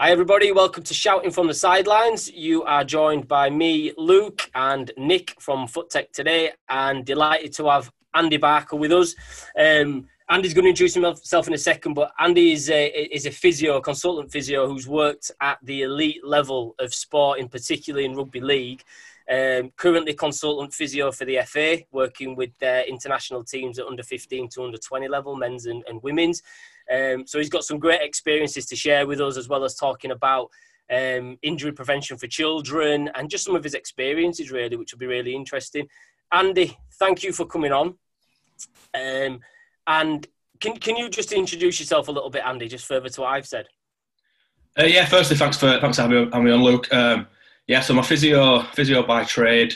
Hi, everybody. Welcome to Shouting from the Sidelines. You are joined by me, Luke, and Nick from FootTech today, and delighted to have Andy Barker with us. Um, Andy's going to introduce himself in a second, but Andy is a, is a physio, consultant physio who's worked at the elite level of sport, in particular in rugby league. Um, currently consultant physio for the FA, working with their international teams at under 15 to under 20 level, men's and, and women's. Um, so he's got some great experiences to share with us, as well as talking about um, injury prevention for children and just some of his experiences, really, which will be really interesting. Andy, thank you for coming on. Um, and can, can you just introduce yourself a little bit, Andy, just further to what I've said? Uh, yeah, firstly, thanks for thanks for having me, on, Luke. Um, yeah, so my physio physio by trade.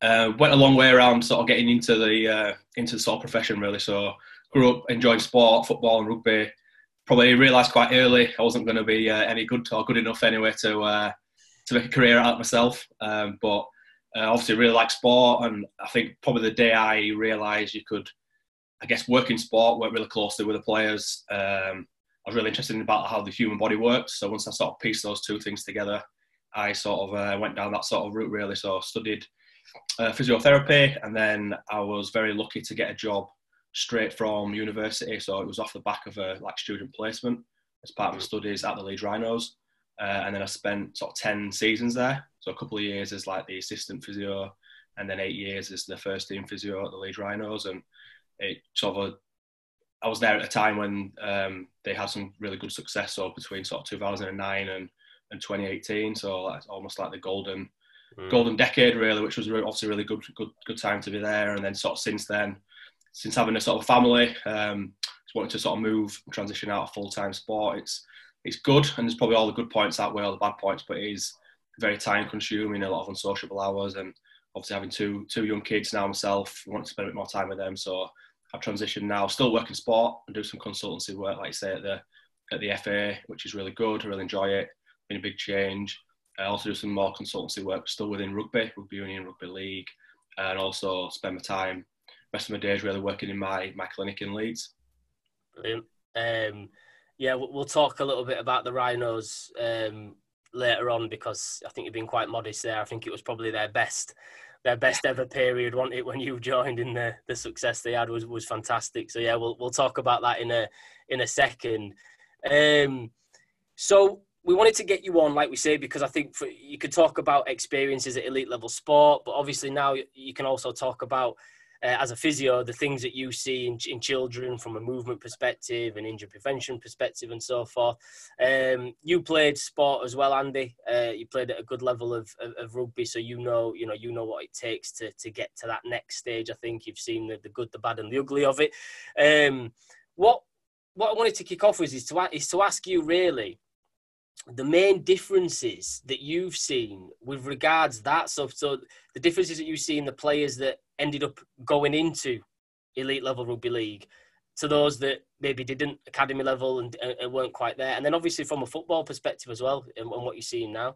Uh, went a long way around sort of getting into the uh, into the sort of profession really. So grew up enjoying sport, football and rugby. Probably realised quite early I wasn't going to be uh, any good or good enough anyway to uh, to make a career out of myself. Um, but uh, obviously really like sport, and I think probably the day I realised you could, I guess, work in sport, work really closely with the players. Um, I was really interested in about how the human body works. So once I sort of pieced those two things together, I sort of uh, went down that sort of route really. So I studied uh, physiotherapy, and then I was very lucky to get a job straight from university. So it was off the back of a like student placement as part of my studies at the Leeds Rhinos. Uh, and then I spent sort of 10 seasons there. So a couple of years as like the assistant physio and then eight years as the first team physio at the Leeds Rhinos. And it sort of, I was there at a time when um, they had some really good success. So between sort of 2009 and, and 2018. So that's almost like the golden, mm. golden decade really, which was obviously really good, good, good time to be there. And then sort of since then, since having a sort of family, um, just wanting to sort of move, transition out of full time sport. It's it's good, and there's probably all the good points that way, all the bad points, but it is very time consuming, a lot of unsociable hours, and obviously having two two young kids now myself, want to spend a bit more time with them. So I've transitioned now, still work in sport and do some consultancy work, like you say at the at the FA, which is really good. I really enjoy it. Been a big change. I also do some more consultancy work, still within rugby, rugby union, rugby league, and also spend my time rest of my days really working in my my clinic in Leeds. Brilliant. Um, yeah, we'll talk a little bit about the Rhinos um, later on because I think you've been quite modest there. I think it was probably their best their best ever period, wasn't it? When you joined, in the the success they had was was fantastic. So yeah, we'll we'll talk about that in a in a second. Um, so we wanted to get you on, like we say, because I think for, you could talk about experiences at elite level sport, but obviously now you can also talk about uh, as a physio, the things that you see in, in, children from a movement perspective and injury prevention perspective and so forth. Um, you played sport as well, Andy. Uh, you played at a good level of, of, of, rugby, so you know, you know, you know what it takes to, to get to that next stage. I think you've seen the, the good, the bad, and the ugly of it. Um, what what I wanted to kick off with is to is to ask you really the main differences that you've seen with regards that so so the differences that you see in the players that ended up going into elite level rugby league to those that maybe didn't academy level and, and weren't quite there and then obviously from a football perspective as well and, and what you're seeing now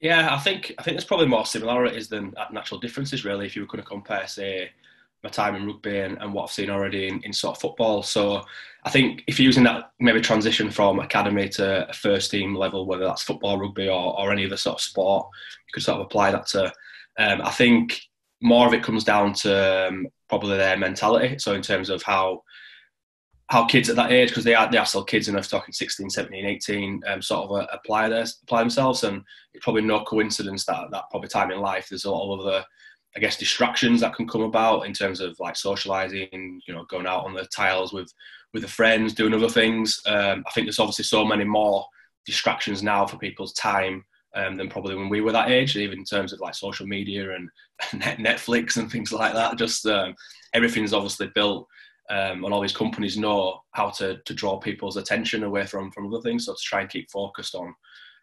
yeah i think i think there's probably more similarities than natural differences really if you were going to compare say my time in rugby and, and what I've seen already in, in, sort of football. So I think if you're using that maybe transition from academy to a first team level, whether that's football, rugby, or, or any other sort of sport, you could sort of apply that to. Um, I think more of it comes down to um, probably their mentality. So in terms of how how kids at that age, because they are they are still kids enough, talking 16, 17, 18, um, sort of uh, apply their, apply themselves, and it's probably no coincidence that that probably time in life there's a lot of other I guess distractions that can come about in terms of like socializing, you know, going out on the tiles with with the friends, doing other things. Um, I think there's obviously so many more distractions now for people's time um, than probably when we were that age, even in terms of like social media and Netflix and things like that. Just um, everything's obviously built, um, and all these companies know how to to draw people's attention away from from other things. So to try and keep focused on,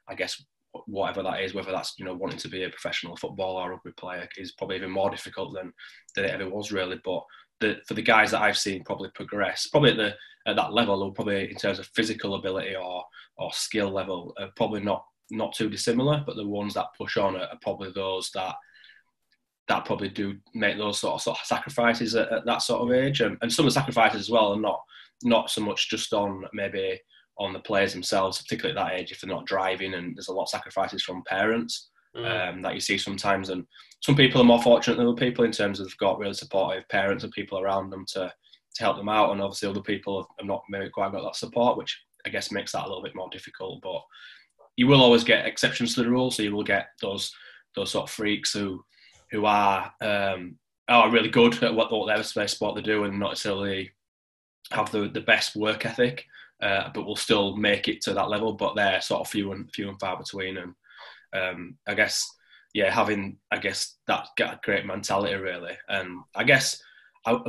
I guess, whatever that is, whether that's you know wanting to be a professional footballer or rugby player, is probably even more difficult than than it ever was really. But the, for the guys that I've seen probably progress, probably at the at that level, or probably in terms of physical ability or or skill level, are probably not not too dissimilar. But the ones that push on are, are probably those that that probably do make those sort of, sort of sacrifices at, at, that sort of age, and, and some of the sacrifices as well are not not so much just on maybe on the players themselves, particularly at that age if they're not driving, and there's a lot of sacrifices from parents mm. um, that you see sometimes. And some people are more fortunate than other people in terms of they've got really supportive parents and people around them to to help them out, and obviously other people have not maybe quite got that support, which I guess makes that a little bit more difficult. But you will always get exceptions to the rule, so you will get those those sort of freaks who who are um, are really good at what whatever sport they do, and not necessarily have the, the best work ethic, uh, but will still make it to that level. But they're sort of few and few and far between, and um, I guess yeah, having I guess that great mentality really, and I guess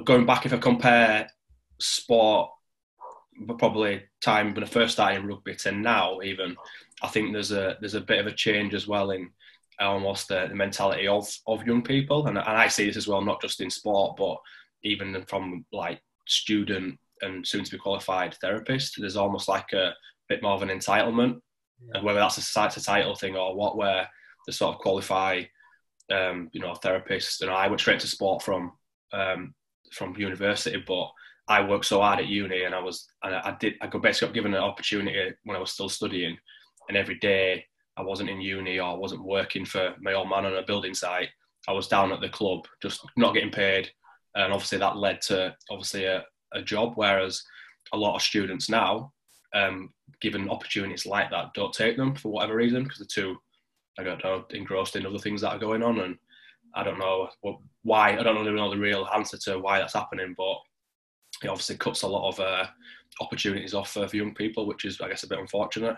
going back if I compare sport probably time when I first started in rugby to now even I think there's a there's a bit of a change as well in almost the, the mentality of of young people. And, and I see this as well not just in sport but even from like student and soon to be qualified therapist. There's almost like a bit more of an entitlement. Yeah. and whether that's a site title thing or what where they sort of qualify um, you know therapists and I went straight to sport from um, from university but I worked so hard at uni and I was and I did I got basically got given an opportunity when I was still studying and every day I wasn't in uni or I wasn't working for my old man on a building site. I was down at the club, just not getting paid, and obviously that led to obviously a, a job. Whereas a lot of students now, um, given opportunities like that, don't take them for whatever reason because they're too, I don't know, engrossed in other things that are going on, and I don't know why. I don't know the real answer to why that's happening, but it obviously cuts a lot of uh, opportunities off for young people, which is, I guess, a bit unfortunate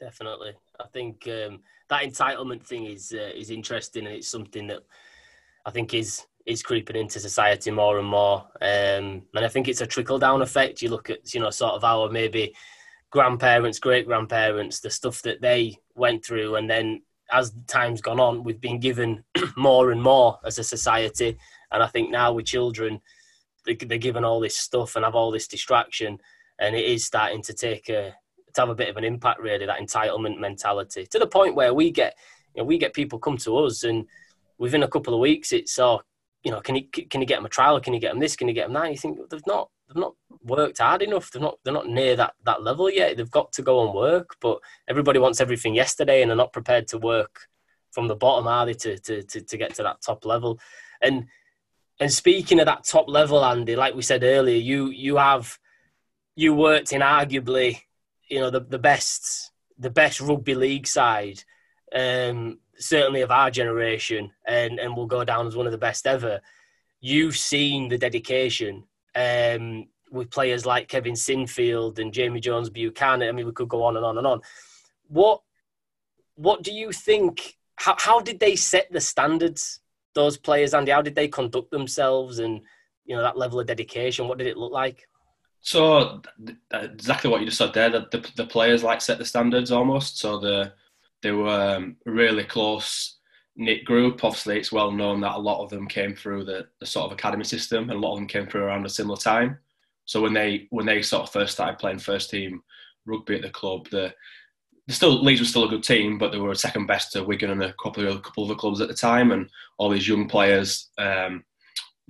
definitely. I think um, that entitlement thing is uh, is interesting, and it's something that I think is is creeping into society more and more. Um, and I think it's a trickle down effect. You look at you know sort of our maybe grandparents, great grandparents, the stuff that they went through, and then as time's gone on, we've been given more and more as a society. And I think now with children, they're given all this stuff and have all this distraction, and it is starting to take a to have a bit of an impact, really, that entitlement mentality to the point where we get, you know, we get people come to us and within a couple of weeks, it's, oh, you know, can you, can you get them a trial? Can you get them this? Can you get them that? And you think they've not, they've not worked hard enough. They're not, they're not near that, that level yet. They've got to go and work, but everybody wants everything yesterday and they're not prepared to work from the bottom, are they, to, to, to, to get to that top level? And, and speaking of that top level, Andy, like we said earlier, you, you have, you worked in arguably you know the, the best the best rugby league side um, certainly of our generation and and will go down as one of the best ever. You've seen the dedication um, with players like Kevin Sinfield and Jamie Jones Buchanan. I mean we could go on and on and on. What what do you think how, how did they set the standards those players Andy? How did they conduct themselves and you know that level of dedication? What did it look like so exactly what you just said there. The, the, the players like set the standards almost. So the they were um, really close knit group. Obviously, it's well known that a lot of them came through the, the sort of academy system, and a lot of them came through around a similar time. So when they when they sort of first started playing first team rugby at the club, the, the still Leeds was still a good team, but they were second best to Wigan and a couple of a couple of other clubs at the time, and all these young players um,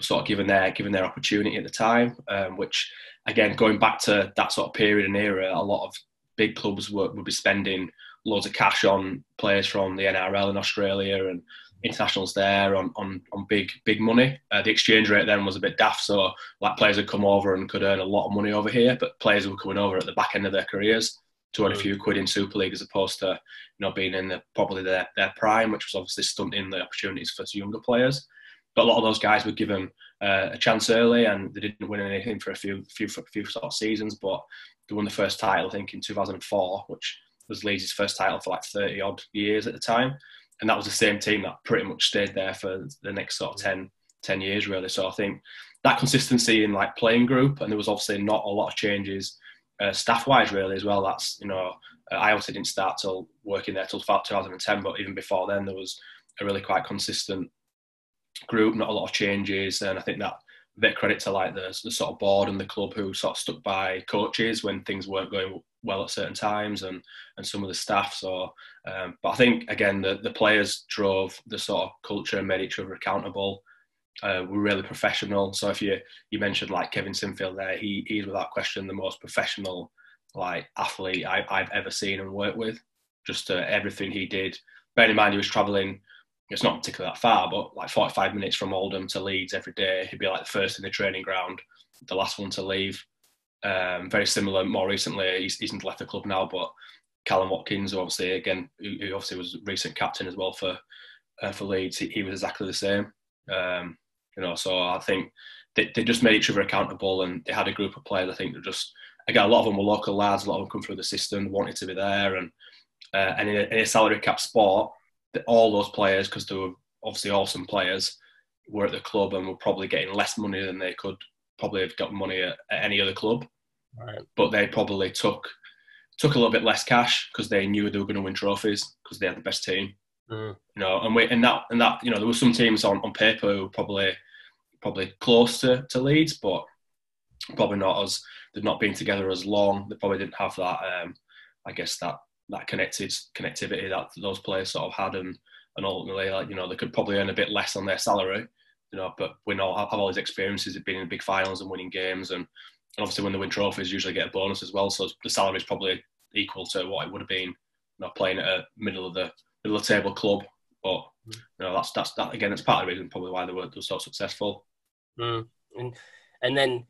sort of given their given their opportunity at the time, um, which again, going back to that sort of period and era, a lot of big clubs would, be spending loads of cash on players from the NRL in Australia and internationals there on, on, on big big money. Uh, the exchange rate then was a bit daft, so like players would come over and could earn a lot of money over here, but players were coming over at the back end of their careers to earn a few quid in Super League as opposed to you know being in the, probably their, their prime, which was obviously stunting the opportunities for younger players. But a lot of those guys were given uh, a chance early, and they didn't win anything for a few few few sort of seasons. But they won the first title, I think, in 2004, which was Leeds' first title for like 30 odd years at the time, and that was the same team that pretty much stayed there for the next sort of 10, 10 years really. So I think that consistency in like playing group, and there was obviously not a lot of changes uh, staff wise really as well. That's you know I obviously didn't start till working there till 2010, but even before then there was a really quite consistent group, not a lot of changes, and I think that bit credit to like the, the sort of board and the club who sort of stuck by coaches when things weren't going well at certain times, and and some of the staff. So, um, but I think again the the players drove the sort of culture and made each other accountable. Uh, we're really professional. So if you you mentioned like Kevin Sinfield there, he he's without question the most professional like athlete I, have ever seen and worked with. Just uh, everything he did. Bear in mind, he was travelling. It's not particularly that far, but like 45 minutes from Oldham to Leeds every day. He'd be like the first in the training ground, the last one to leave. Um, very similar. More recently, he's, he's not left the club now, but Kallum Watkins, obviously, again, who, who obviously was recent captain as well for uh, for Leeds, he, he, was exactly the same. Um, you know, so I think they, they just made each other accountable, and they had a group of players. I think that just again, a lot of them were local lads. A lot of them come through the system, wanted to be there, and uh, and in a, in a, salary cap sport, all those players, because they were obviously awesome players, were at the club and were probably getting less money than they could probably have got money at, at any other club. Right. But they probably took took a little bit less cash because they knew they were going to win trophies because they had the best team. Mm. You know, and we and that and that you know there were some teams on, on paper who were probably probably close to, to Leeds, but probably not as they've not been together as long. They probably didn't have that um, I guess that that connected connectivity that those players sort of had and and ultimately like you know they could probably earn a bit less on their salary you know but we know have all these experiences of being in big finals and winning games and and obviously, when they win trophies, usually get a bonus as well. So the salary is probably equal to what it would have been, you know, playing at a middle of the middle of the table club. But you know, that's that's that again. It's part of the reason probably why they were, they were so successful. Mm. And and then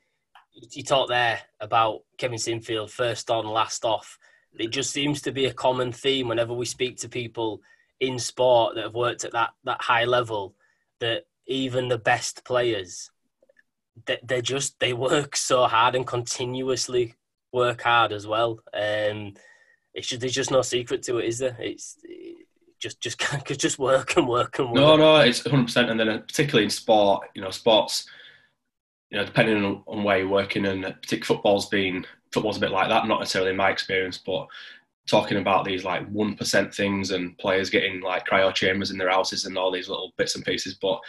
you talked there about Kevin Sinfield, first on, last off. It just seems to be a common theme whenever we speak to people in sport that have worked at that that high level. That even the best players they, they just they work so hard and continuously work hard as well. Um, it's just, there's just no secret to it, is there? It's just just just work and work and work. No, no, it's 100. percent And then uh, particularly in sport, you know, sports, you know, depending on, on where you're working, and particularly football's been football's a bit like that. Not necessarily in my experience, but talking about these like one percent things and players getting like cryo chambers in their houses and all these little bits and pieces. But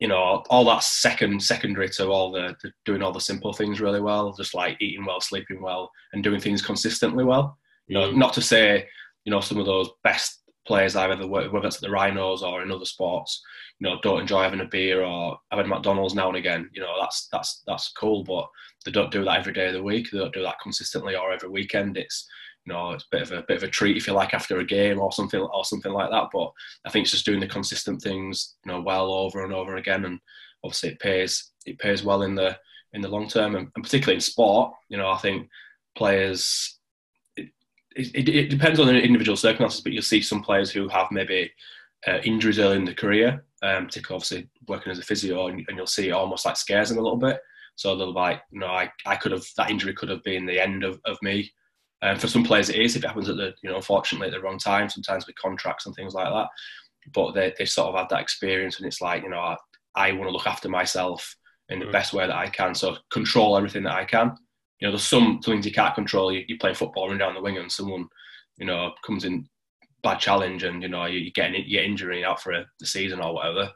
you know, all that second secondary to all the, the, doing all the simple things really well, just like eating well, sleeping well, and doing things consistently well. You know, mm. not to say, you know, some of those best players I've ever worked with, whether it's at the Rhinos or in other sports, you know, don't enjoy having a beer or having McDonald's now and again. You know, that's that's that's cool, but they don't do that every day of the week. They don't do that consistently or every weekend. It's you know, it's a bit of a bit of a treat if you like after a game or something or something like that. But I think it's just doing the consistent things, you know, well over and over again, and obviously it pays it pays well in the in the long term, and, and particularly in sport. You know, I think players. It, it, depends on the individual circumstances, but you'll see some players who have maybe uh, injuries early in the career, um, particularly obviously working as a physio, and, and, you'll see it almost like scares them a little bit. So they'll like, you know, I, I could have that injury could have been the end of, of me. And um, for some players, it is if it happens at the you know unfortunately at the wrong time. Sometimes with contracts and things like that. But they they sort of had that experience, and it's like you know I, I want to look after myself in the mm. best way that I can. So control everything that I can. You know, there's some things you can't control. You, you play football, run down the wing, and someone you know comes in bad challenge, and you know you, are getting you injury out for a, the season or whatever.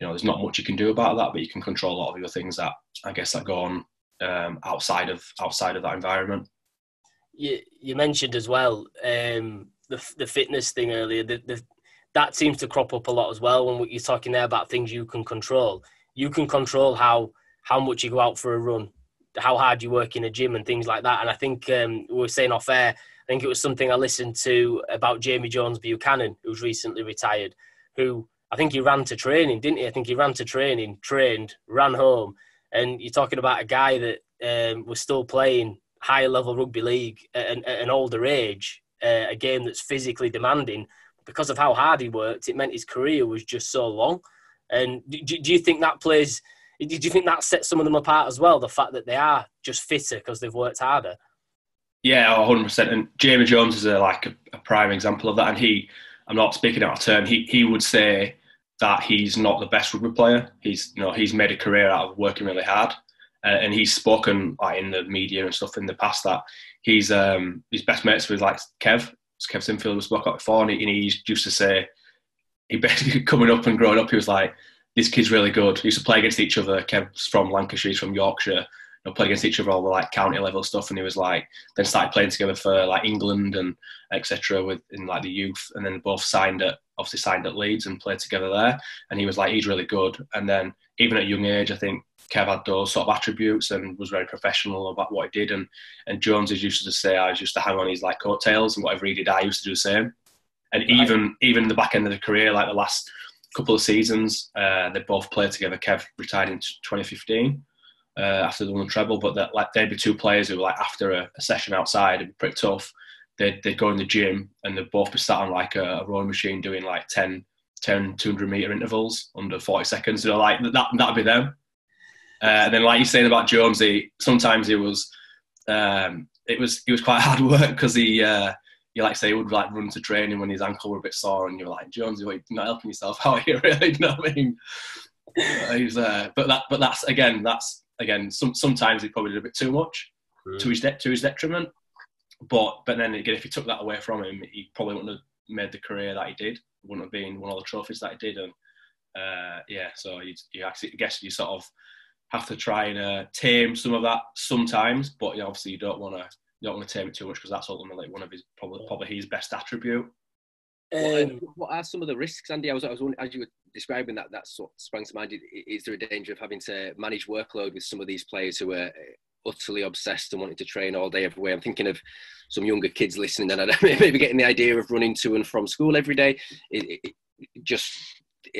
You know, there's not much you can do about that, but you can control a lot of your things that I guess that go on um, outside of outside of that environment you you mentioned as well um, the the fitness thing earlier. The, the, that seems to crop up a lot as well when you're talking there about things you can control. You can control how how much you go out for a run, how hard you work in a gym, and things like that. And I think um, we were saying off air. I think it was something I listened to about Jamie Jones Buchanan, who's recently retired, who I think he ran to training, didn't he? I think he ran to training, trained, ran home, and you're talking about a guy that um, was still playing high level rugby league at an, at an older age, uh, a game that's physically demanding, because of how hard he worked, it meant his career was just so long. And do, do you think that plays? Do you think that sets some of them apart as well? The fact that they are just fitter because they've worked harder. Yeah, 100. percent And Jamie Jones is a, like a, a, prime example of that. And he, I'm not speaking out of turn. He he would say that he's not the best rugby player. He's you know he's made a career out of working really hard uh, and he's spoken like in the media and stuff in the past that he's um, his best mates with like Kev, Kev Sinfield was spoke up before, and he, and he used to say he basically coming up and growing up, he was like, "This kid's really good." He used to play against each other. Kev's from Lancashire, he's from Yorkshire. know, played against each other all the like county level stuff, and he was like then started playing together for like England and etc. with in like the youth, and then both signed at obviously signed at Leeds and played together there. And he was like he's really good, and then even at a young age, I think Kev had those sort of attributes and was very professional about what he did. And and Jones is used to say I used to hang on his like coattails and whatever he did, I used to do the same. And right. even even the back end of the career, like the last couple of seasons, uh, they both played together. Kev retired in 2015 uh, after the one treble, but that like they'd be two players who were like after a, a session outside and pretty tough. They'd, they'd go in the gym and they'd both be sat on like a, a rowing machine doing like 10, 10 200 meter intervals under 40 seconds. You know, like that that'd be them. Uh, and then, like you're saying about Jonesy, sometimes he was, um, it was, it was quite hard work because he, uh, you like say he would like run to training when his ankle were a bit sore, and you're like, Jonesy, you're not helping yourself out here, really. You know what I mean? he's, uh, but that, but that's again, that's again, some, sometimes he probably did a bit too much mm. to his de- to his detriment. But but then again, if he took that away from him, he probably wouldn't have made the career that he did. Wouldn't have been one of the trophies that he did, and uh, yeah, so you, you actually, I guess you sort of have to try and uh, tame some of that sometimes. But you know, obviously, you don't want to you don't want to tame it too much because that's ultimately one of his probably probably his best attribute. Um, what, are some of the risks, Andy? I was, I was as you were describing that, that sort of sprang to mind. Is there a danger of having to manage workload with some of these players who are uh, utterly obsessed and wanting to train all day, every way? I'm thinking of some younger kids listening and maybe getting the idea of running to and from school every day. It, it, just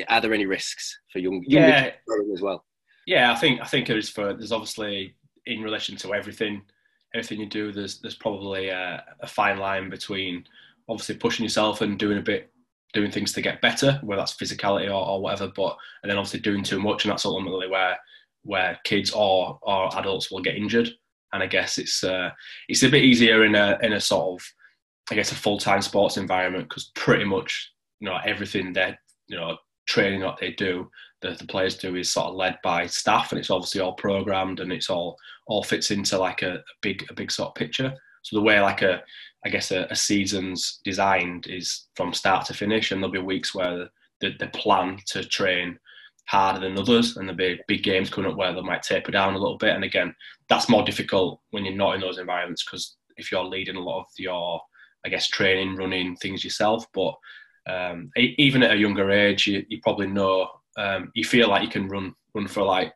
are there any risks for young, yeah. as well? Yeah, I think I think there's for there's obviously in relation to everything everything you do, there's there's probably a, a, fine line between obviously pushing yourself and doing a bit, doing things to get better, whether that's physicality or, or whatever. But and then obviously doing too much, and that's ultimately where where kids or or adults will get injured. And I guess it's uh, it's a bit easier in a in a sort of I guess a full time sports environment because pretty much you know everything that you know training that they do the, the players do is sort of led by staff and it's obviously all programmed and it's all all fits into like a, a big a big sort of picture. So the way like a i guess a, a, season's designed is from start to finish and there'll be weeks where the, the plan to train harder than others and there'll be big games coming up where they might taper down a little bit. And again that's more difficult when you're not in those environments because if you're leading a lot of your i guess training running things yourself. But um, even at a younger age you, you probably know um, you feel like you can run run for like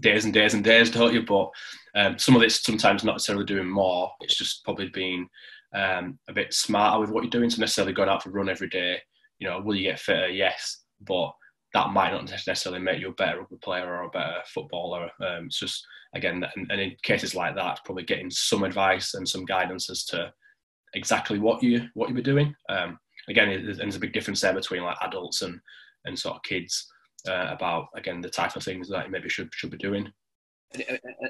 days and days and days, don't you? But um, some of it's sometimes not necessarily doing more. It's just probably being um, a bit smarter with what you're doing. So necessarily going out for a run every day. You know, will you get fitter? Yes, but that might not necessarily make you a better rugby player or a better footballer. Um, it's just again, and, and, in cases like that, probably getting some advice and some guidance as to exactly what you what you were doing. Um, again, there's a big difference there between like adults and and sort of kids uh, about again the type of things that he maybe should should be doing.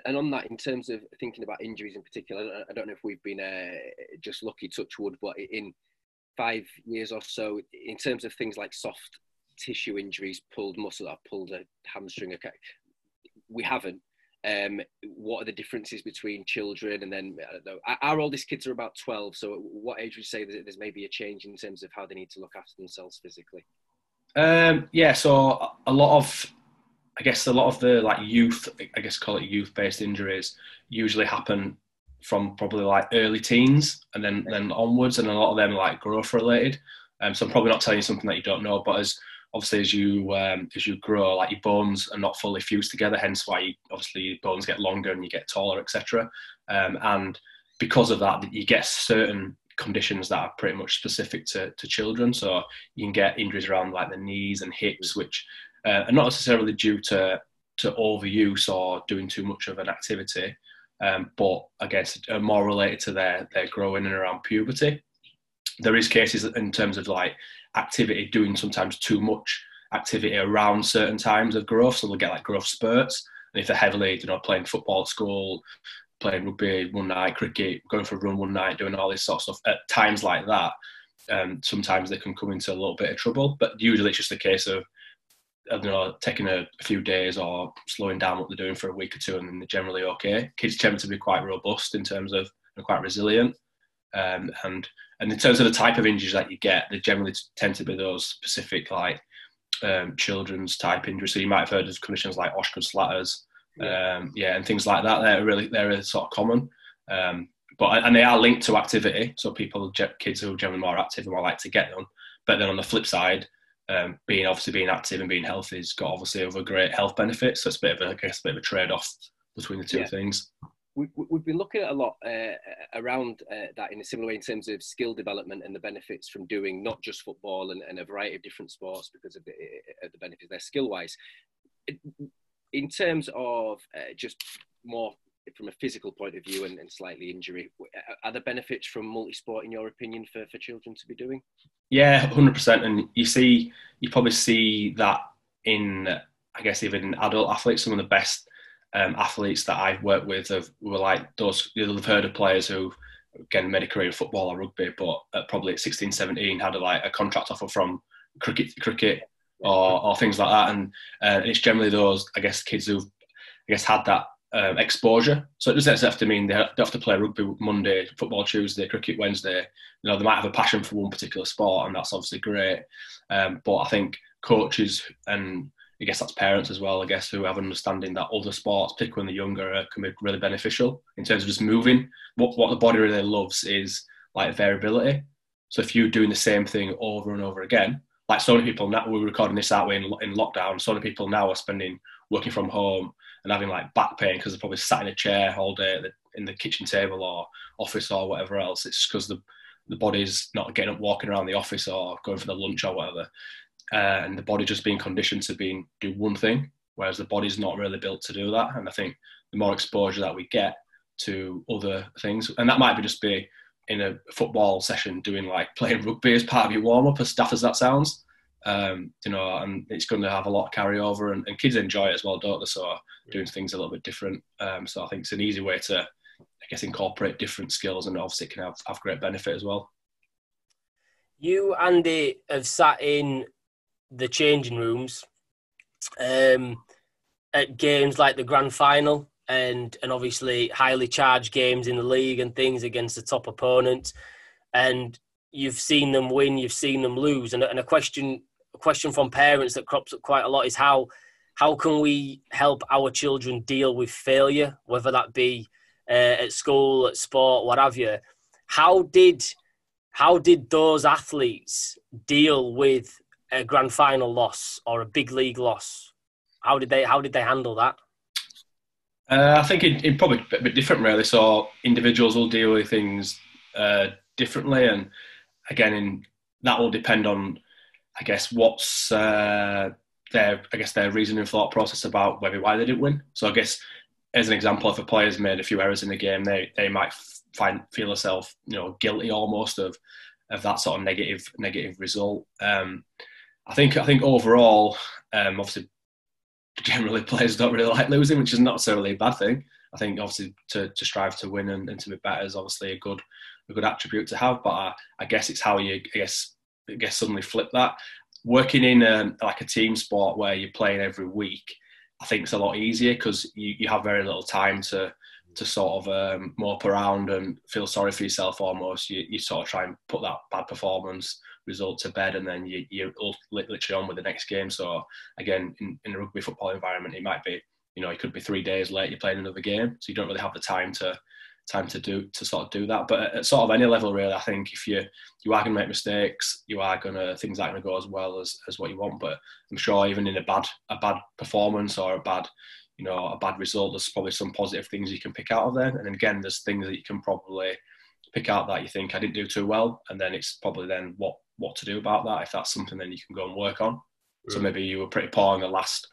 And on that, in terms of thinking about injuries in particular, I don't know if we've been uh, just lucky, touch wood, but in five years or so, in terms of things like soft tissue injuries, pulled muscle, or pulled a hamstring, okay, we haven't. Um, what are the differences between children and then I don't know, our oldest kids are about 12 so what age would you say that there's maybe a change in terms of how they need to look after themselves physically um, yeah, so a lot of, I guess a lot of the like youth, I guess call it youth-based injuries, usually happen from probably like early teens and then then onwards, and a lot of them are like growth related. Um, so I'm probably not telling you something that you don't know, but as obviously as you um, as you grow, like your bones are not fully fused together, hence why you, obviously your bones get longer and you get taller, etc. Um, and because of that, you get certain conditions that are pretty much specific to, to children. So you can get injuries around like the knees and hips, which uh, are not necessarily due to, to overuse or doing too much of an activity, um, but I guess are more related to their, their growing and around puberty. There is cases in terms of like activity doing sometimes too much activity around certain times of growth, so they'll get like growth spurts. And if they're heavily, you know, playing football at school, playing rugby one night, cricket, going for a run one night, doing all this sort of stuff. At times like that, um, sometimes they can come into a little bit of trouble. But usually it's just a case of I don't know, taking a, a, few days or slowing down what they're doing for a week or two, and then they're generally okay. Kids tend to be quite robust in terms of and quite resilient. Um, and and in terms of the type of injuries that you get, they generally tend to be those specific like um, children's type injuries. So you might have heard of conditions like Osgood Schlatters, yeah. Um, yeah, and things like that. They're really they're really sort of common. Um, but and they are linked to activity. So people, kids who are generally more active, are more like to get them. But then on the flip side, um, being obviously being active and being healthy has got obviously other great health benefits. So it's a bit of a, I guess, a bit of a trade off between the two yeah. things. We, we've been looking at a lot uh, around uh, that in a similar way in terms of skill development and the benefits from doing not just football and, and a variety of different sports because of the, uh, the benefits there skill wise. In terms of uh, just more from a physical point of view and, and slightly injury, are there benefits from multi-sport in your opinion for, for children to be doing? Yeah, hundred percent. And you see, you probably see that in, I guess, even adult athletes. Some of the best um, athletes that I've worked with have, were like those. You'll have heard of players who, again, made a career in football or rugby, but at probably at 16, 17, had a, like a contract offer from cricket, cricket, or, or things like that. And uh, it's generally those, I guess, kids who've, I guess, had that um, exposure. So it doesn't have to mean they have to play rugby Monday, football Tuesday, cricket Wednesday. You know, they might have a passion for one particular sport, and that's obviously great. Um, but I think coaches and I guess that's parents as well. I guess who have an understanding that other sports, particularly when they're younger, uh, can be really beneficial in terms of just moving. What what the body really loves is like variability. So if you're doing the same thing over and over again, like so many people now, we're recording this that way in, in lockdown. So many people now are spending working from home and having like back pain because they're probably sat in a chair all day in the kitchen table or office or whatever else. It's because the the body's not getting up, walking around the office or going for the lunch or whatever, uh, and the body just being conditioned to being do one thing, whereas the body's not really built to do that. And I think the more exposure that we get to other things, and that might be just be in a football session doing like playing rugby as part of your warm up, as daft as that sounds. Um, you know, and it's going to have a lot of carryover, and, and kids enjoy it as well, don't they? So doing things a little bit different. Um, so I think it's an easy way to, I guess, incorporate different skills, and obviously it can have, have great benefit as well. You, Andy, have sat in the changing rooms um, at games like the grand final and and obviously highly charged games in the league and things against the top opponents, and you've seen them win you've seen them lose and, and a question a question from parents that crops up quite a lot is how how can we help our children deal with failure, whether that be uh, at school, at sport, what have you? How did how did those athletes deal with a grand final loss or a big league loss? How did they how did they handle that? Uh, I think it, it probably a bit different, really. So individuals will deal with things uh, differently, and again, in, that will depend on, I guess, what's uh, their I guess their reasoning thought process about maybe why they didn't win. So I guess as an example, if a player's made a few errors in the game, they they might find feel themselves you know guilty almost of of that sort of negative negative result. Um, I think I think overall, um, obviously, generally players don't really like losing, which is not necessarily a bad thing. I think obviously to, to strive to win and, and to be better is obviously a good a good attribute to have. But I, I guess it's how you I guess I guess suddenly flip that working in a, like a team sport where you're playing every week, I think it's a lot easier because you, you have very little time to to sort of um, around and feel sorry for yourself almost. You, you sort of try and put that bad performance result to bed and then you, you're literally on with the next game. So again, in, in a rugby football environment, it might be, you know, it could be three days late, you're playing another game. So you don't really have the time to time to do to sort of do that. But at sort of any level, really, I think if you you are going to make mistakes, you are going to things aren't going to go as well as, as what you want. But I'm sure even in a bad a bad performance or a bad you know a bad result, there's probably some positive things you can pick out of there. And again, there's things that you can probably pick out that you think I didn't do too well, and then it's probably then what what to do about that. If that's something, then you can go and work on. Mm. So maybe you were pretty poor in the last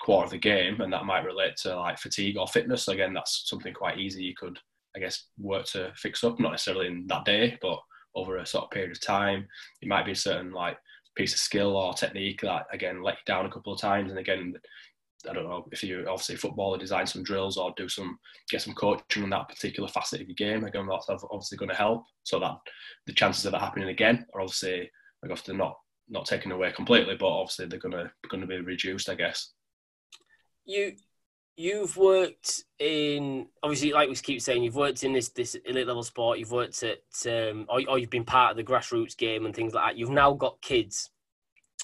quarter of the game, and that might relate to like fatigue or fitness. Again, that's something quite easy you could, I guess, work to fix up. Not necessarily in that day, but over a sort of period of time. It might be a certain like piece of skill or technique that again let you down a couple of times, and again. I don't know if you obviously footballer design some drills or do some get some coaching on that particular facet of your game. Again, that's obviously going to help so that the chances of that happening again are obviously like often not not taken away completely, but obviously they're going to going to be reduced, I guess you you've worked in obviously like we keep saying you've worked in this this elite level sport you've worked at um, or, or, you've been part of the grassroots game and things like that you've now got kids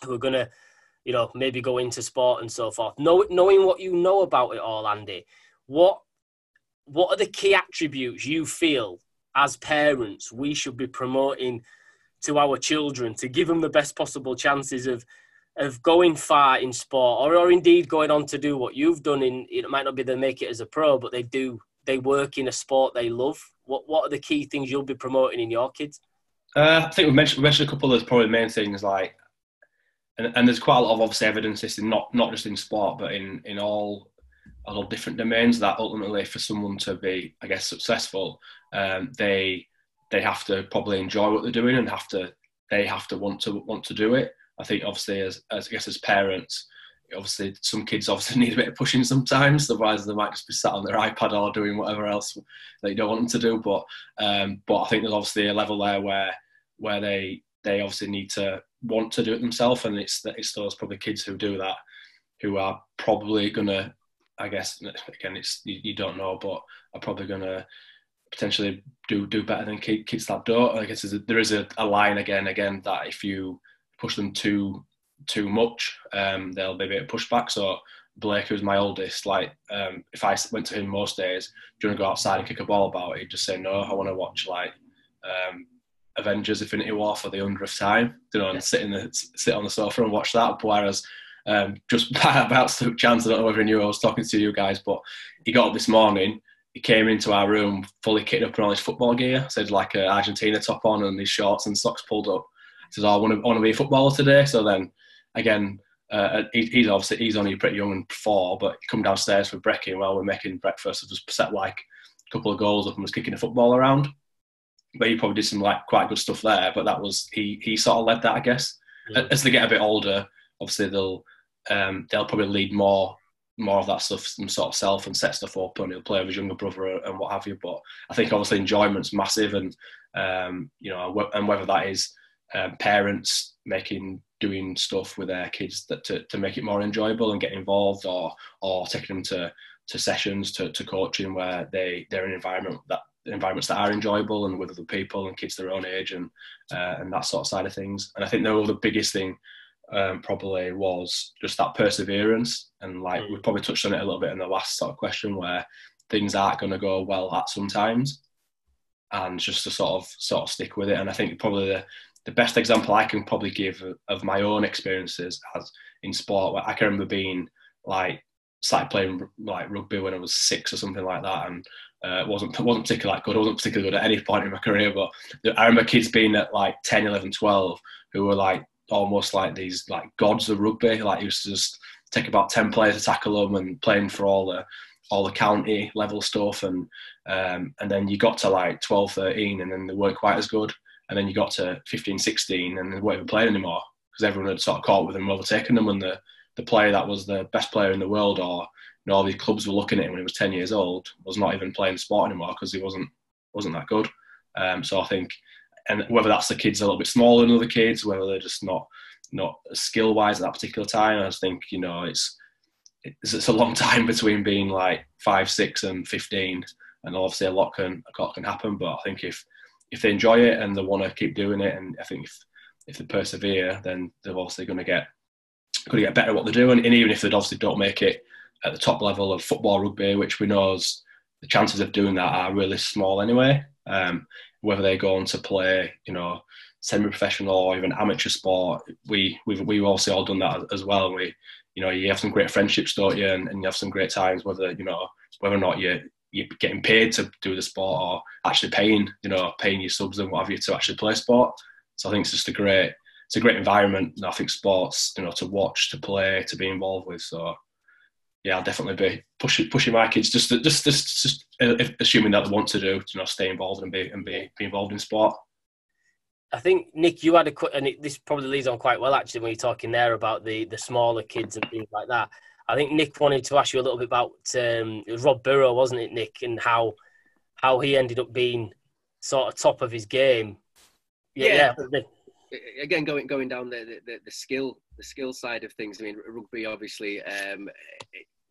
who are going to you know, maybe go into sport and so forth. Know, knowing what you know about it all, Andy, what what are the key attributes you feel as parents we should be promoting to our children to give them the best possible chances of of going far in sport or, or indeed going on to do what you've done in it might not be they make it as a pro but they do they work in a sport they love. What what are the key things you'll be promoting in your kids? Uh, i think we mentioned, we mentioned a couple of the probably main things like and, and there's quite a lot of obviously evidence this in not not just in sport but in in all all different domains that ultimately for someone to be i guess successful um, they they have to probably enjoy what they're doing and have to they have to want to want to do it i think obviously as, as i guess as parents obviously some kids obviously need a bit of pushing sometimes otherwise they might just be sat on their ipad or doing whatever else they don't want them to do but um, but i think there's obviously a level there where where they they obviously need to want to do it themselves and it's it's those probably kids who do that who are probably gonna i guess again it's you, you don't know but are probably gonna potentially do do better than kids that don't. I guess there is a, a line again again that if you push them too too much, um, there'll be a bit of pushback. So Blake, who's my oldest, like um, if I went to him most days, do you want to go outside and kick a ball about? He'd just say no. I want to watch like um, Avengers: Infinity War for the hundredth time, you know, and sit in the sit on the sofa and watch that. Whereas um, just by absolute chance, I don't know whether he knew I was talking to you guys, but he got up this morning. He came into our room fully kitted up in all his football gear. So he had like an Argentina top on and his shorts and socks pulled up. Says, oh, I want to, I want to be a footballer today. So then again, uh, he, he's obviously he's only pretty young and four, but he come downstairs for brekkie while we're making breakfast. I just set like a couple of goals up and was kicking a football around. But he probably did some like quite good stuff there. But that was he he sort of led that, I guess. Yeah. As they get a bit older, obviously they'll um, they'll probably lead more more of that stuff sort of self and set stuff up, and he'll play with his younger brother and what have you. But I think obviously enjoyment's massive, and um, you know, and whether that is um, parents making doing stuff with their kids that to, to make it more enjoyable and get involved or or taking them to to sessions to, to coaching where they they're in environment that environments that are enjoyable and with other people and kids their own age and uh, and that sort of side of things. And I think the the biggest thing um, probably was just that perseverance. And like we probably touched on it a little bit in the last sort of question where things aren't going to go well at sometimes. And just to sort of sort of stick with it. And I think probably the the best example I can probably give of my own experiences as in sport, where I can remember being like started playing like rugby when I was six or something like that, and uh, wasn't wasn't particularly like good. I wasn't particularly good at any point in my career, but I remember kids being at like 10, 11, 12 who were like almost like these like gods of rugby. Like used to just take about ten players to tackle them and playing for all the all the county level stuff, and um, and then you got to like 12, 13, and then they weren't quite as good and then you got to 15, 16, and they weren't even playing anymore because everyone had sort of caught with them, overtaken them, and the the player that was the best player in the world, or you know, all these clubs were looking at him when he was 10 years old, was not even playing sport anymore because he wasn't wasn't that good. Um, so I think, and whether that's the kids a little bit smaller than other kids, whether they're just not not skill wise at that particular time, I just think you know it's it's, it's a long time between being like five, six, and 15, and obviously a lot can a lot can happen. But I think if if they enjoy it and they want to keep doing it, and I think if if they persevere, then they're obviously going to get going to get better at what they're doing. And even if they obviously don't make it at the top level of football, rugby, which we know is the chances of doing that are really small anyway. Um, whether they go on to play, you know, semi-professional or even amateur sport, we we've we've also all done that as well. We, you know, you have some great friendships, don't you? And, and you have some great times, whether you know whether or not you you're getting paid to do the sport or actually paying, you know, paying your subs and what have you to actually play sport. So I think it's just a great, it's a great environment. I think sports, you know, to watch, to play, to be involved with. So yeah, I'll definitely be pushing pushing my kids just just just just uh, assuming that they want to do, you know, stay involved and be and be, be involved in sport. I think Nick, you had a and this probably leads on quite well actually when you're talking there about the the smaller kids and things like that. I think Nick wanted to ask you a little bit about um, Rob Burrow, wasn't it, Nick, and how how he ended up being sort of top of his game. Yeah. yeah. Again, going going down the, the, the skill the skill side of things. I mean, rugby obviously um,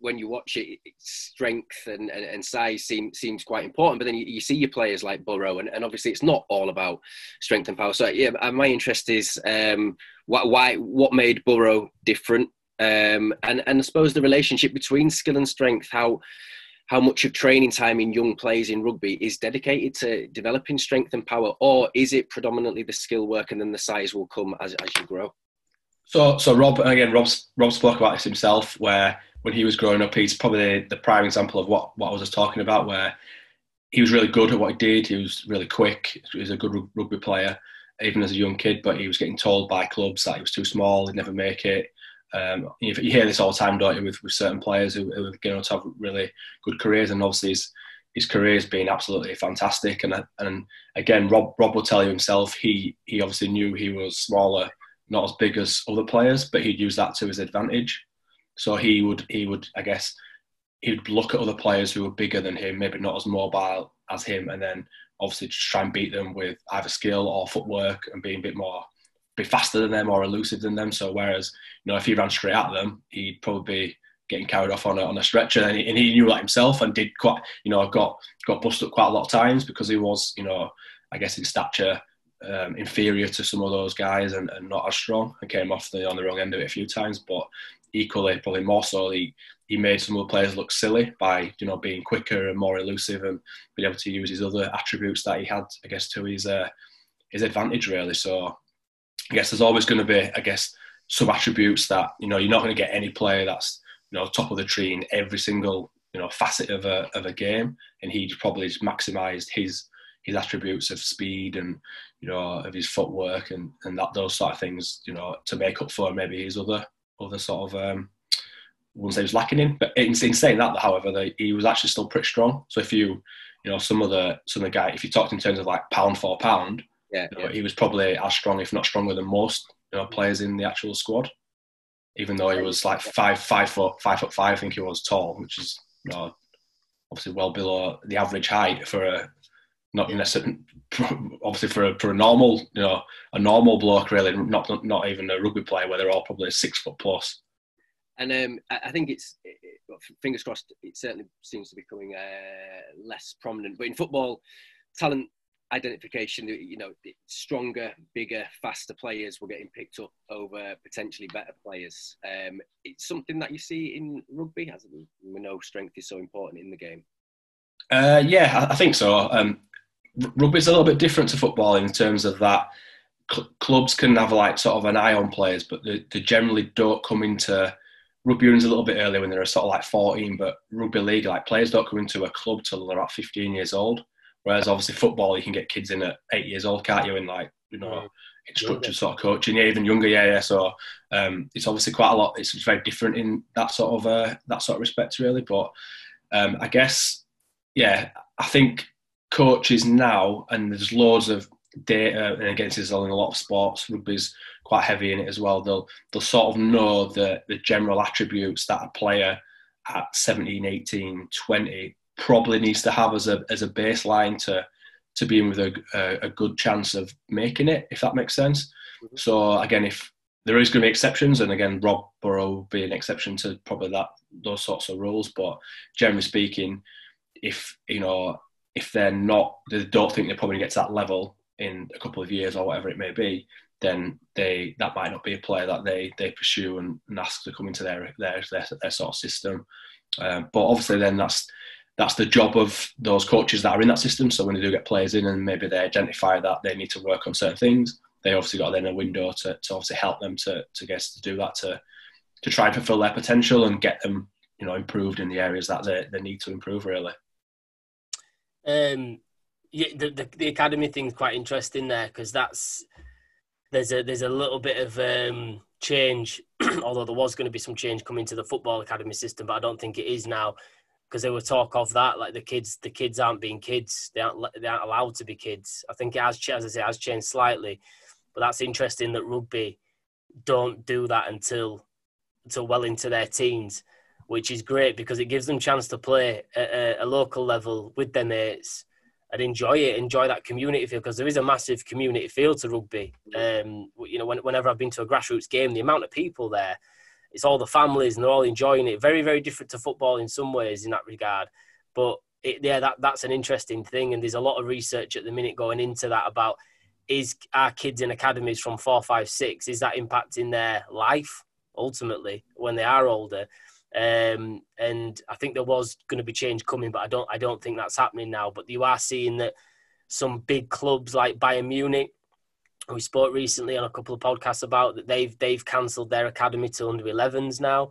when you watch it, strength and, and, and size seem, seems quite important. But then you, you see your players like Burrow, and, and, obviously it's not all about strength and power. So yeah, my interest is um, why, why what made Burrow different, um, and and I suppose the relationship between skill and strength, how how much of training time in young players in rugby is dedicated to developing strength and power, or is it predominantly the skill work and then the size will come as, as you grow? So, so Rob, again, Rob's, Rob spoke about this himself, where when he was growing up, he's probably the prime example of what, what I was just talking about, where he was really good at what he did. He was really quick. He was a good rugby player, even as a young kid, but he was getting told by clubs that he was too small, he'd never make it. Um, you, hear this all the time, don't you, with, with certain players who, who are going to have really good careers, and obviously his, his career has been absolutely fantastic. And and again, Rob Rob will tell you himself, he he obviously knew he was smaller, not as big as other players, but he'd use that to his advantage. So he would he would I guess he'd look at other players who were bigger than him, maybe not as mobile as him, and then obviously just try and beat them with either skill or footwork and being a bit more be faster than them or elusive than them. So whereas you know if he ran straight at them, he'd probably be getting carried off on a, on a stretcher, and he, and he knew that himself and did quite you know got got busted up quite a lot of times because he was you know I guess in stature um, inferior to some of those guys and, and not as strong and came off the on the wrong end of it a few times. But equally, probably more so, he he made some of the players look silly by you know being quicker and more elusive and being able to use his other attributes that he had, I guess, to his uh, his advantage really. So I guess there's always going to be, I guess, some attributes that you know you're not going to get any player that's you know top of the tree in every single you know facet of a of a game, and he probably maximised his his attributes of speed and you know of his footwork and and that those sort of things you know to make up for maybe his other other sort of um, ones he was lacking in. But in, in saying that, however, he was actually still pretty strong. So if you you know some of the some of the guy if you talked in terms of like pound for pound yeah, you know, yeah. he was probably as strong, if not stronger, than most you know players in the actual squad. Even though he was like five, five foot, five foot five, I think he was tall, which is you know, obviously well below the average height for a not necessarily obviously for a, for a normal you know a normal bloke really not not even a rugby player where they're all probably six foot plus. And um, I think it's fingers crossed. It certainly seems to be becoming uh, less prominent. But in football, talent identification, you know, stronger, bigger, faster players were getting picked up over potentially better players. Um, it's something that you see in rugby, as we know strength is so important in the game. Uh, yeah, I think so. Um, rugby's a little bit different to football in terms of that cl- clubs can have like sort of an eye on players, but they, they generally don't come into rugby unions a little bit earlier when they're sort of like 14, but rugby league, like players don't come into a club till they're about 15 years old. Whereas obviously football, you can get kids in at eight years old, can't you? In like you know, in structured sort of coaching, yeah, even younger, yeah, yeah. So um, it's obviously quite a lot. It's very different in that sort of uh, that sort of respect, really. But um, I guess, yeah, I think coaches now, and there's loads of data, and again, this is in a lot of sports. Rugby's quite heavy in it as well. They'll they'll sort of know the the general attributes that a player at 17, 18, 20 probably needs to have as a as a baseline to to be in with a, a, a good chance of making it, if that makes sense. Mm-hmm. So again, if there is going to be exceptions, and again, Rob Burrow will be an exception to probably that those sorts of rules. But generally speaking, if you know if they're not, they don't think they're probably going to get to that level in a couple of years or whatever it may be, then they that might not be a player that they they pursue and, and ask to come into their their their, their sort of system. Um, but obviously, then that's that's the job of those coaches that are in that system. So when they do get players in and maybe they identify that they need to work on certain things, they obviously got then a window to, to obviously help them to to guess to do that to to try and fulfill their potential and get them you know improved in the areas that they, they need to improve really. Um, yeah, the, the the academy thing's quite interesting there because that's there's a there's a little bit of um, change, although there was going to be some change coming to the football academy system, but I don't think it is now because there were talk of that, like the kids, the kids aren't being kids. They aren't, they aren't allowed to be kids. I think it has, as I say, has changed slightly, but that's interesting that rugby don't do that until until well into their teens, which is great because it gives them chance to play at a, a local level with their mates and enjoy it, enjoy that community feel because there is a massive community feel to rugby. Um, you know, when, whenever I've been to a grassroots game, the amount of people there it's all the families and they're all enjoying it. Very, very different to football in some ways in that regard. But it, yeah, that that's an interesting thing, and there's a lot of research at the minute going into that about is our kids in academies from four, five, six is that impacting their life ultimately when they are older? Um, and I think there was going to be change coming, but I don't I don't think that's happening now. But you are seeing that some big clubs like Bayern Munich, we spoke recently on a couple of podcasts about that they've they've cancelled their academy to under 11s now,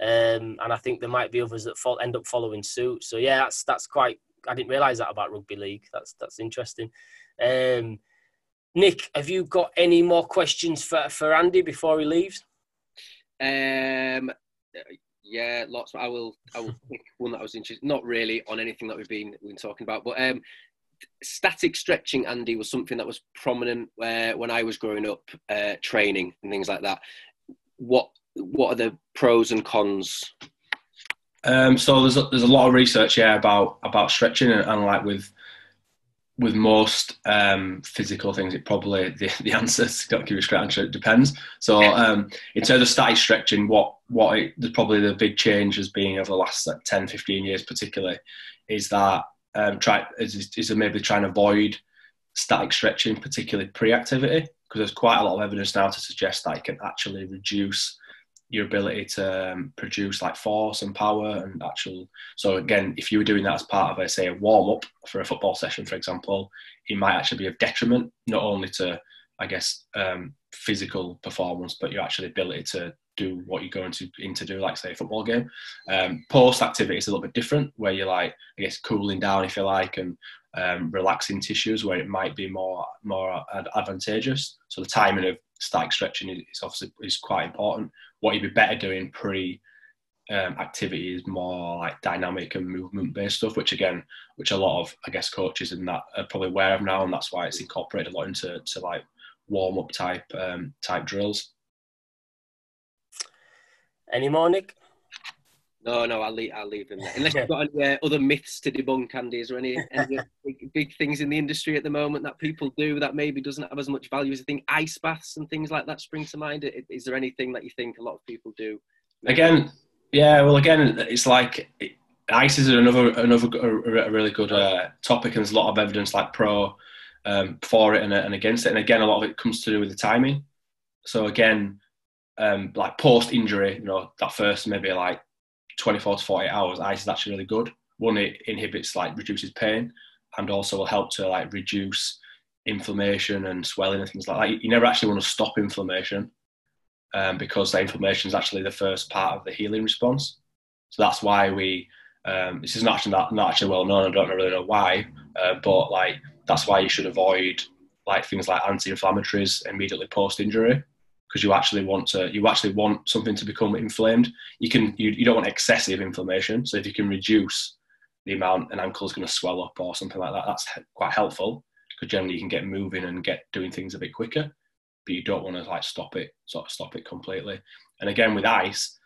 um, and I think there might be others that fall, end up following suit. So yeah, that's that's quite. I didn't realise that about rugby league. That's that's interesting. Um, Nick, have you got any more questions for for Andy before he leaves? Um, yeah, lots. I will. I will pick one that I was interested. Not really on anything that we've been been talking about, but um, static stretching, Andy, was something that was prominent uh, when I was growing up, uh, training and things like that. What What are the pros and cons? Um, so there's a, there's a lot of research yeah about about stretching and, and like with with most um, physical things, it probably the, the answer to give you a straight answer. It depends. So um, in terms of static stretching, what what it, probably the big change has been over the last like, 10, 15 years, particularly, is that um, try is, is maybe trying to avoid static stretching, particularly pre-activity, because there's quite a lot of evidence now to suggest that it can actually reduce your ability to um, produce like force and power and actual. So again, if you were doing that as part of, a, say, a warm up for a football session, for example, it might actually be of detriment not only to, I guess, um, physical performance, but your actual ability to do what you're going to in to do, like say a football game. Um, Post activity is a little bit different, where you're like, I guess, cooling down if you like, and um, relaxing tissues, where it might be more more advantageous. So the timing of static stretching is obviously is quite important what you'd be better doing pre um, activity is more like dynamic and movement based stuff, which again, which a lot of I guess coaches and that are probably aware of now, and that's why it's incorporated a lot into to like warm up type um, type drills. Any more, Nick? No, no, I'll leave. I'll leave them. There. Unless you've got any uh, other myths to debunk, Andy, is there any, any big, big, things in the industry at the moment that people do that maybe doesn't have as much value as I think ice baths and things like that spring to mind? Is there anything that you think a lot of people do? Maybe? Again, yeah. Well, again, it's like ice is another another a really good uh, topic, and there's a lot of evidence like pro um, for it and, and against it. And again, a lot of it comes to do with the timing. So again, um, like post injury, you know, that first maybe like 24 to 48 hours, ice is actually really good. One, it inhibits like reduces pain, and also will help to like reduce inflammation and swelling and things like that. You never actually want to stop inflammation um, because the inflammation is actually the first part of the healing response. So that's why we. Um, this is not actually not, not actually well known. I don't really know why, uh, but like that's why you should avoid like things like anti-inflammatories immediately post injury because you actually want to you actually want something to become inflamed. You can you, you don't want excessive inflammation. So if you can reduce the amount an ankle is going to swell up or something like that that's quite helpful because generally you can get moving and get doing things a bit quicker but you don't want to like stop it sort of stop it completely. And again with ice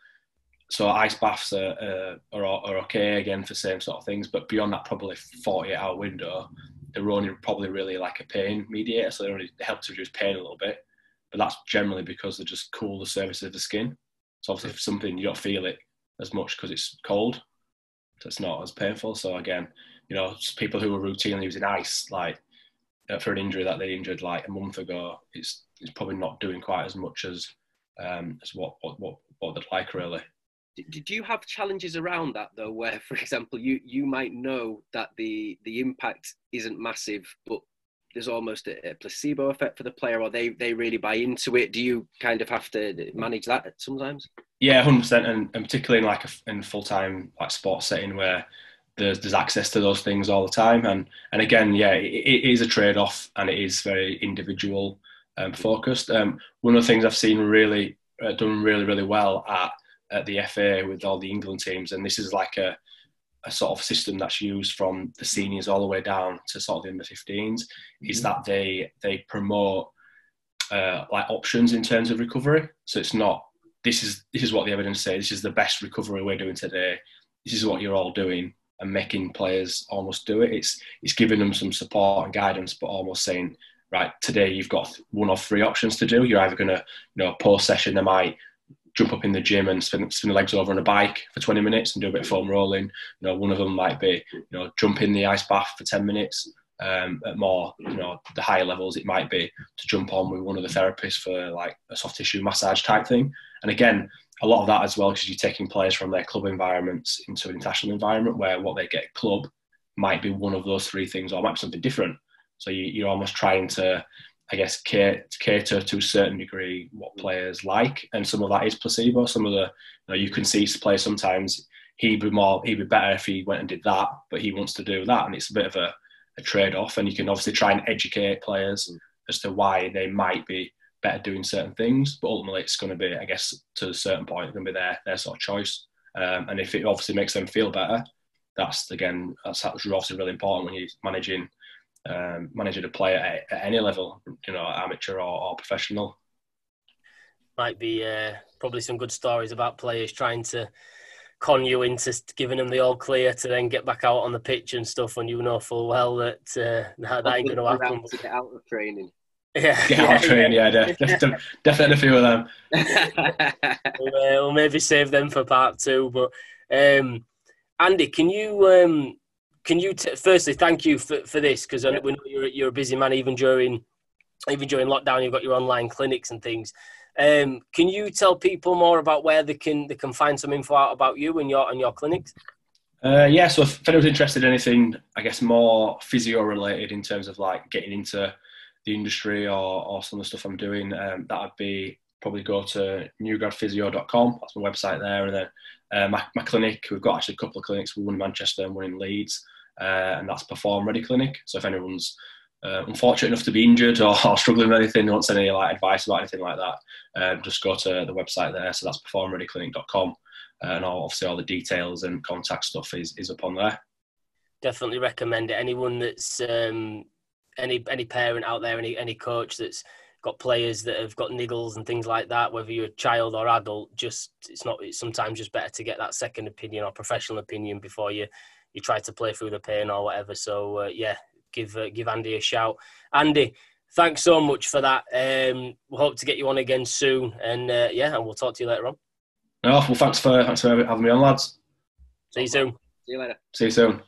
so ice baths are, uh, are, are okay again for same sort of things but beyond that probably 48 hour window they're only probably really like a pain mediator so they only help to reduce pain a little bit but that's generally because they just cool the surface of the skin. So obviously, if something you don't feel it as much because it's cold, so it's not as painful. So again, you know, people who are routinely using ice, like uh, for an injury that they injured like a month ago, it's it's probably not doing quite as much as um, as what what what, what they'd like really. Did you have challenges around that though, where, for example, you you might know that the the impact isn't massive, but there's almost a, a, placebo effect for the player, or they they really buy into it? Do you kind of have to manage that sometimes? Yeah, hundred percent, and, particularly in like a in full time like sports setting where there's there's access to those things all the time, and and again, yeah, it, it is a trade off, and it is very individual um, focused. Um, one of the things I've seen really uh, done really really well at at the FA with all the England teams, and this is like a a sort of system that's used from the seniors all the way down to sort of the under 15s mm-hmm. is that they they promote uh, like options in terms of recovery. So it's not this is this is what the evidence says. This is the best recovery we're doing today. This is what you're all doing, and making players almost do it. It's it's giving them some support and guidance, but almost saying, right, today you've got one or three options to do. You're either going to, you know, post session they might jump up in the gym and spin, spin the legs over on a bike for 20 minutes and do a bit of foam rolling. You know, one of them might be, you know, jump in the ice bath for 10 minutes. Um, at more, you know, the higher levels, it might be to jump on with one of the therapists for like a soft tissue massage type thing. And again, a lot of that as well because you're taking players from their club environments into an international environment where what they get club might be one of those three things or might be something different. So you, are almost trying to I guess, cater to a certain degree what players like, and some of that is placebo. Some of the, you know, you can see players sometimes he'd be more, he'd be better if he went and did that, but he wants to do that, and it's a bit of a, a trade off. And you can obviously try and educate players mm. as to why they might be better doing certain things, but ultimately it's going to be, I guess, to a certain point, it's going to be their their sort of choice. Um, and if it obviously makes them feel better, that's again that's obviously really important when you're managing um, managing a player at, at, any level, you know, amateur or, or professional. Might be uh, probably some good stories about players trying to con you into giving them the all clear to then get back out on the pitch and stuff when you know full well that uh, that, that ain't going to happen. To get out of training. Yeah, get out of training. Yeah, yeah definitely, definitely a few of them. we'll, uh, we'll, maybe save them for part two. But um, Andy, can you um, can you t- firstly thank you for, for this because yeah. we know you're, you're a busy man even during even during lockdown you've got your online clinics and things. Um, can you tell people more about where they can they can find some info out about you and your and your clinics? Uh, yeah so if anyone's interested in anything i guess more physio related in terms of like getting into the industry or, or some of the stuff i'm doing um, that would be probably go to newgradphysio.com that's my website there. And then uh, my, my clinic we've got actually a couple of clinics one in manchester and one in leeds uh, and that's Perform Ready Clinic. So if anyone's uh, unfortunate enough to be injured or, or, struggling with anything, wants any like advice about anything like that, um, just go to the website there. So that's performreadyclinic.com, uh, and all, obviously all the details and contact stuff is is up on there. Definitely recommend it. Anyone that's um, any any parent out there, any any coach that's got players that have got niggles and things like that, whether you're a child or adult, just it's not. It's sometimes just better to get that second opinion or professional opinion before you you try to play through the pain or whatever. So uh, yeah, give uh, give Andy a shout. Andy, thanks so much for that. Um, we hope to get you on again soon, and uh, yeah, and we'll talk to you later on. Oh, well, thanks for thanks for having me on, lads. See you soon. See you later. See you soon.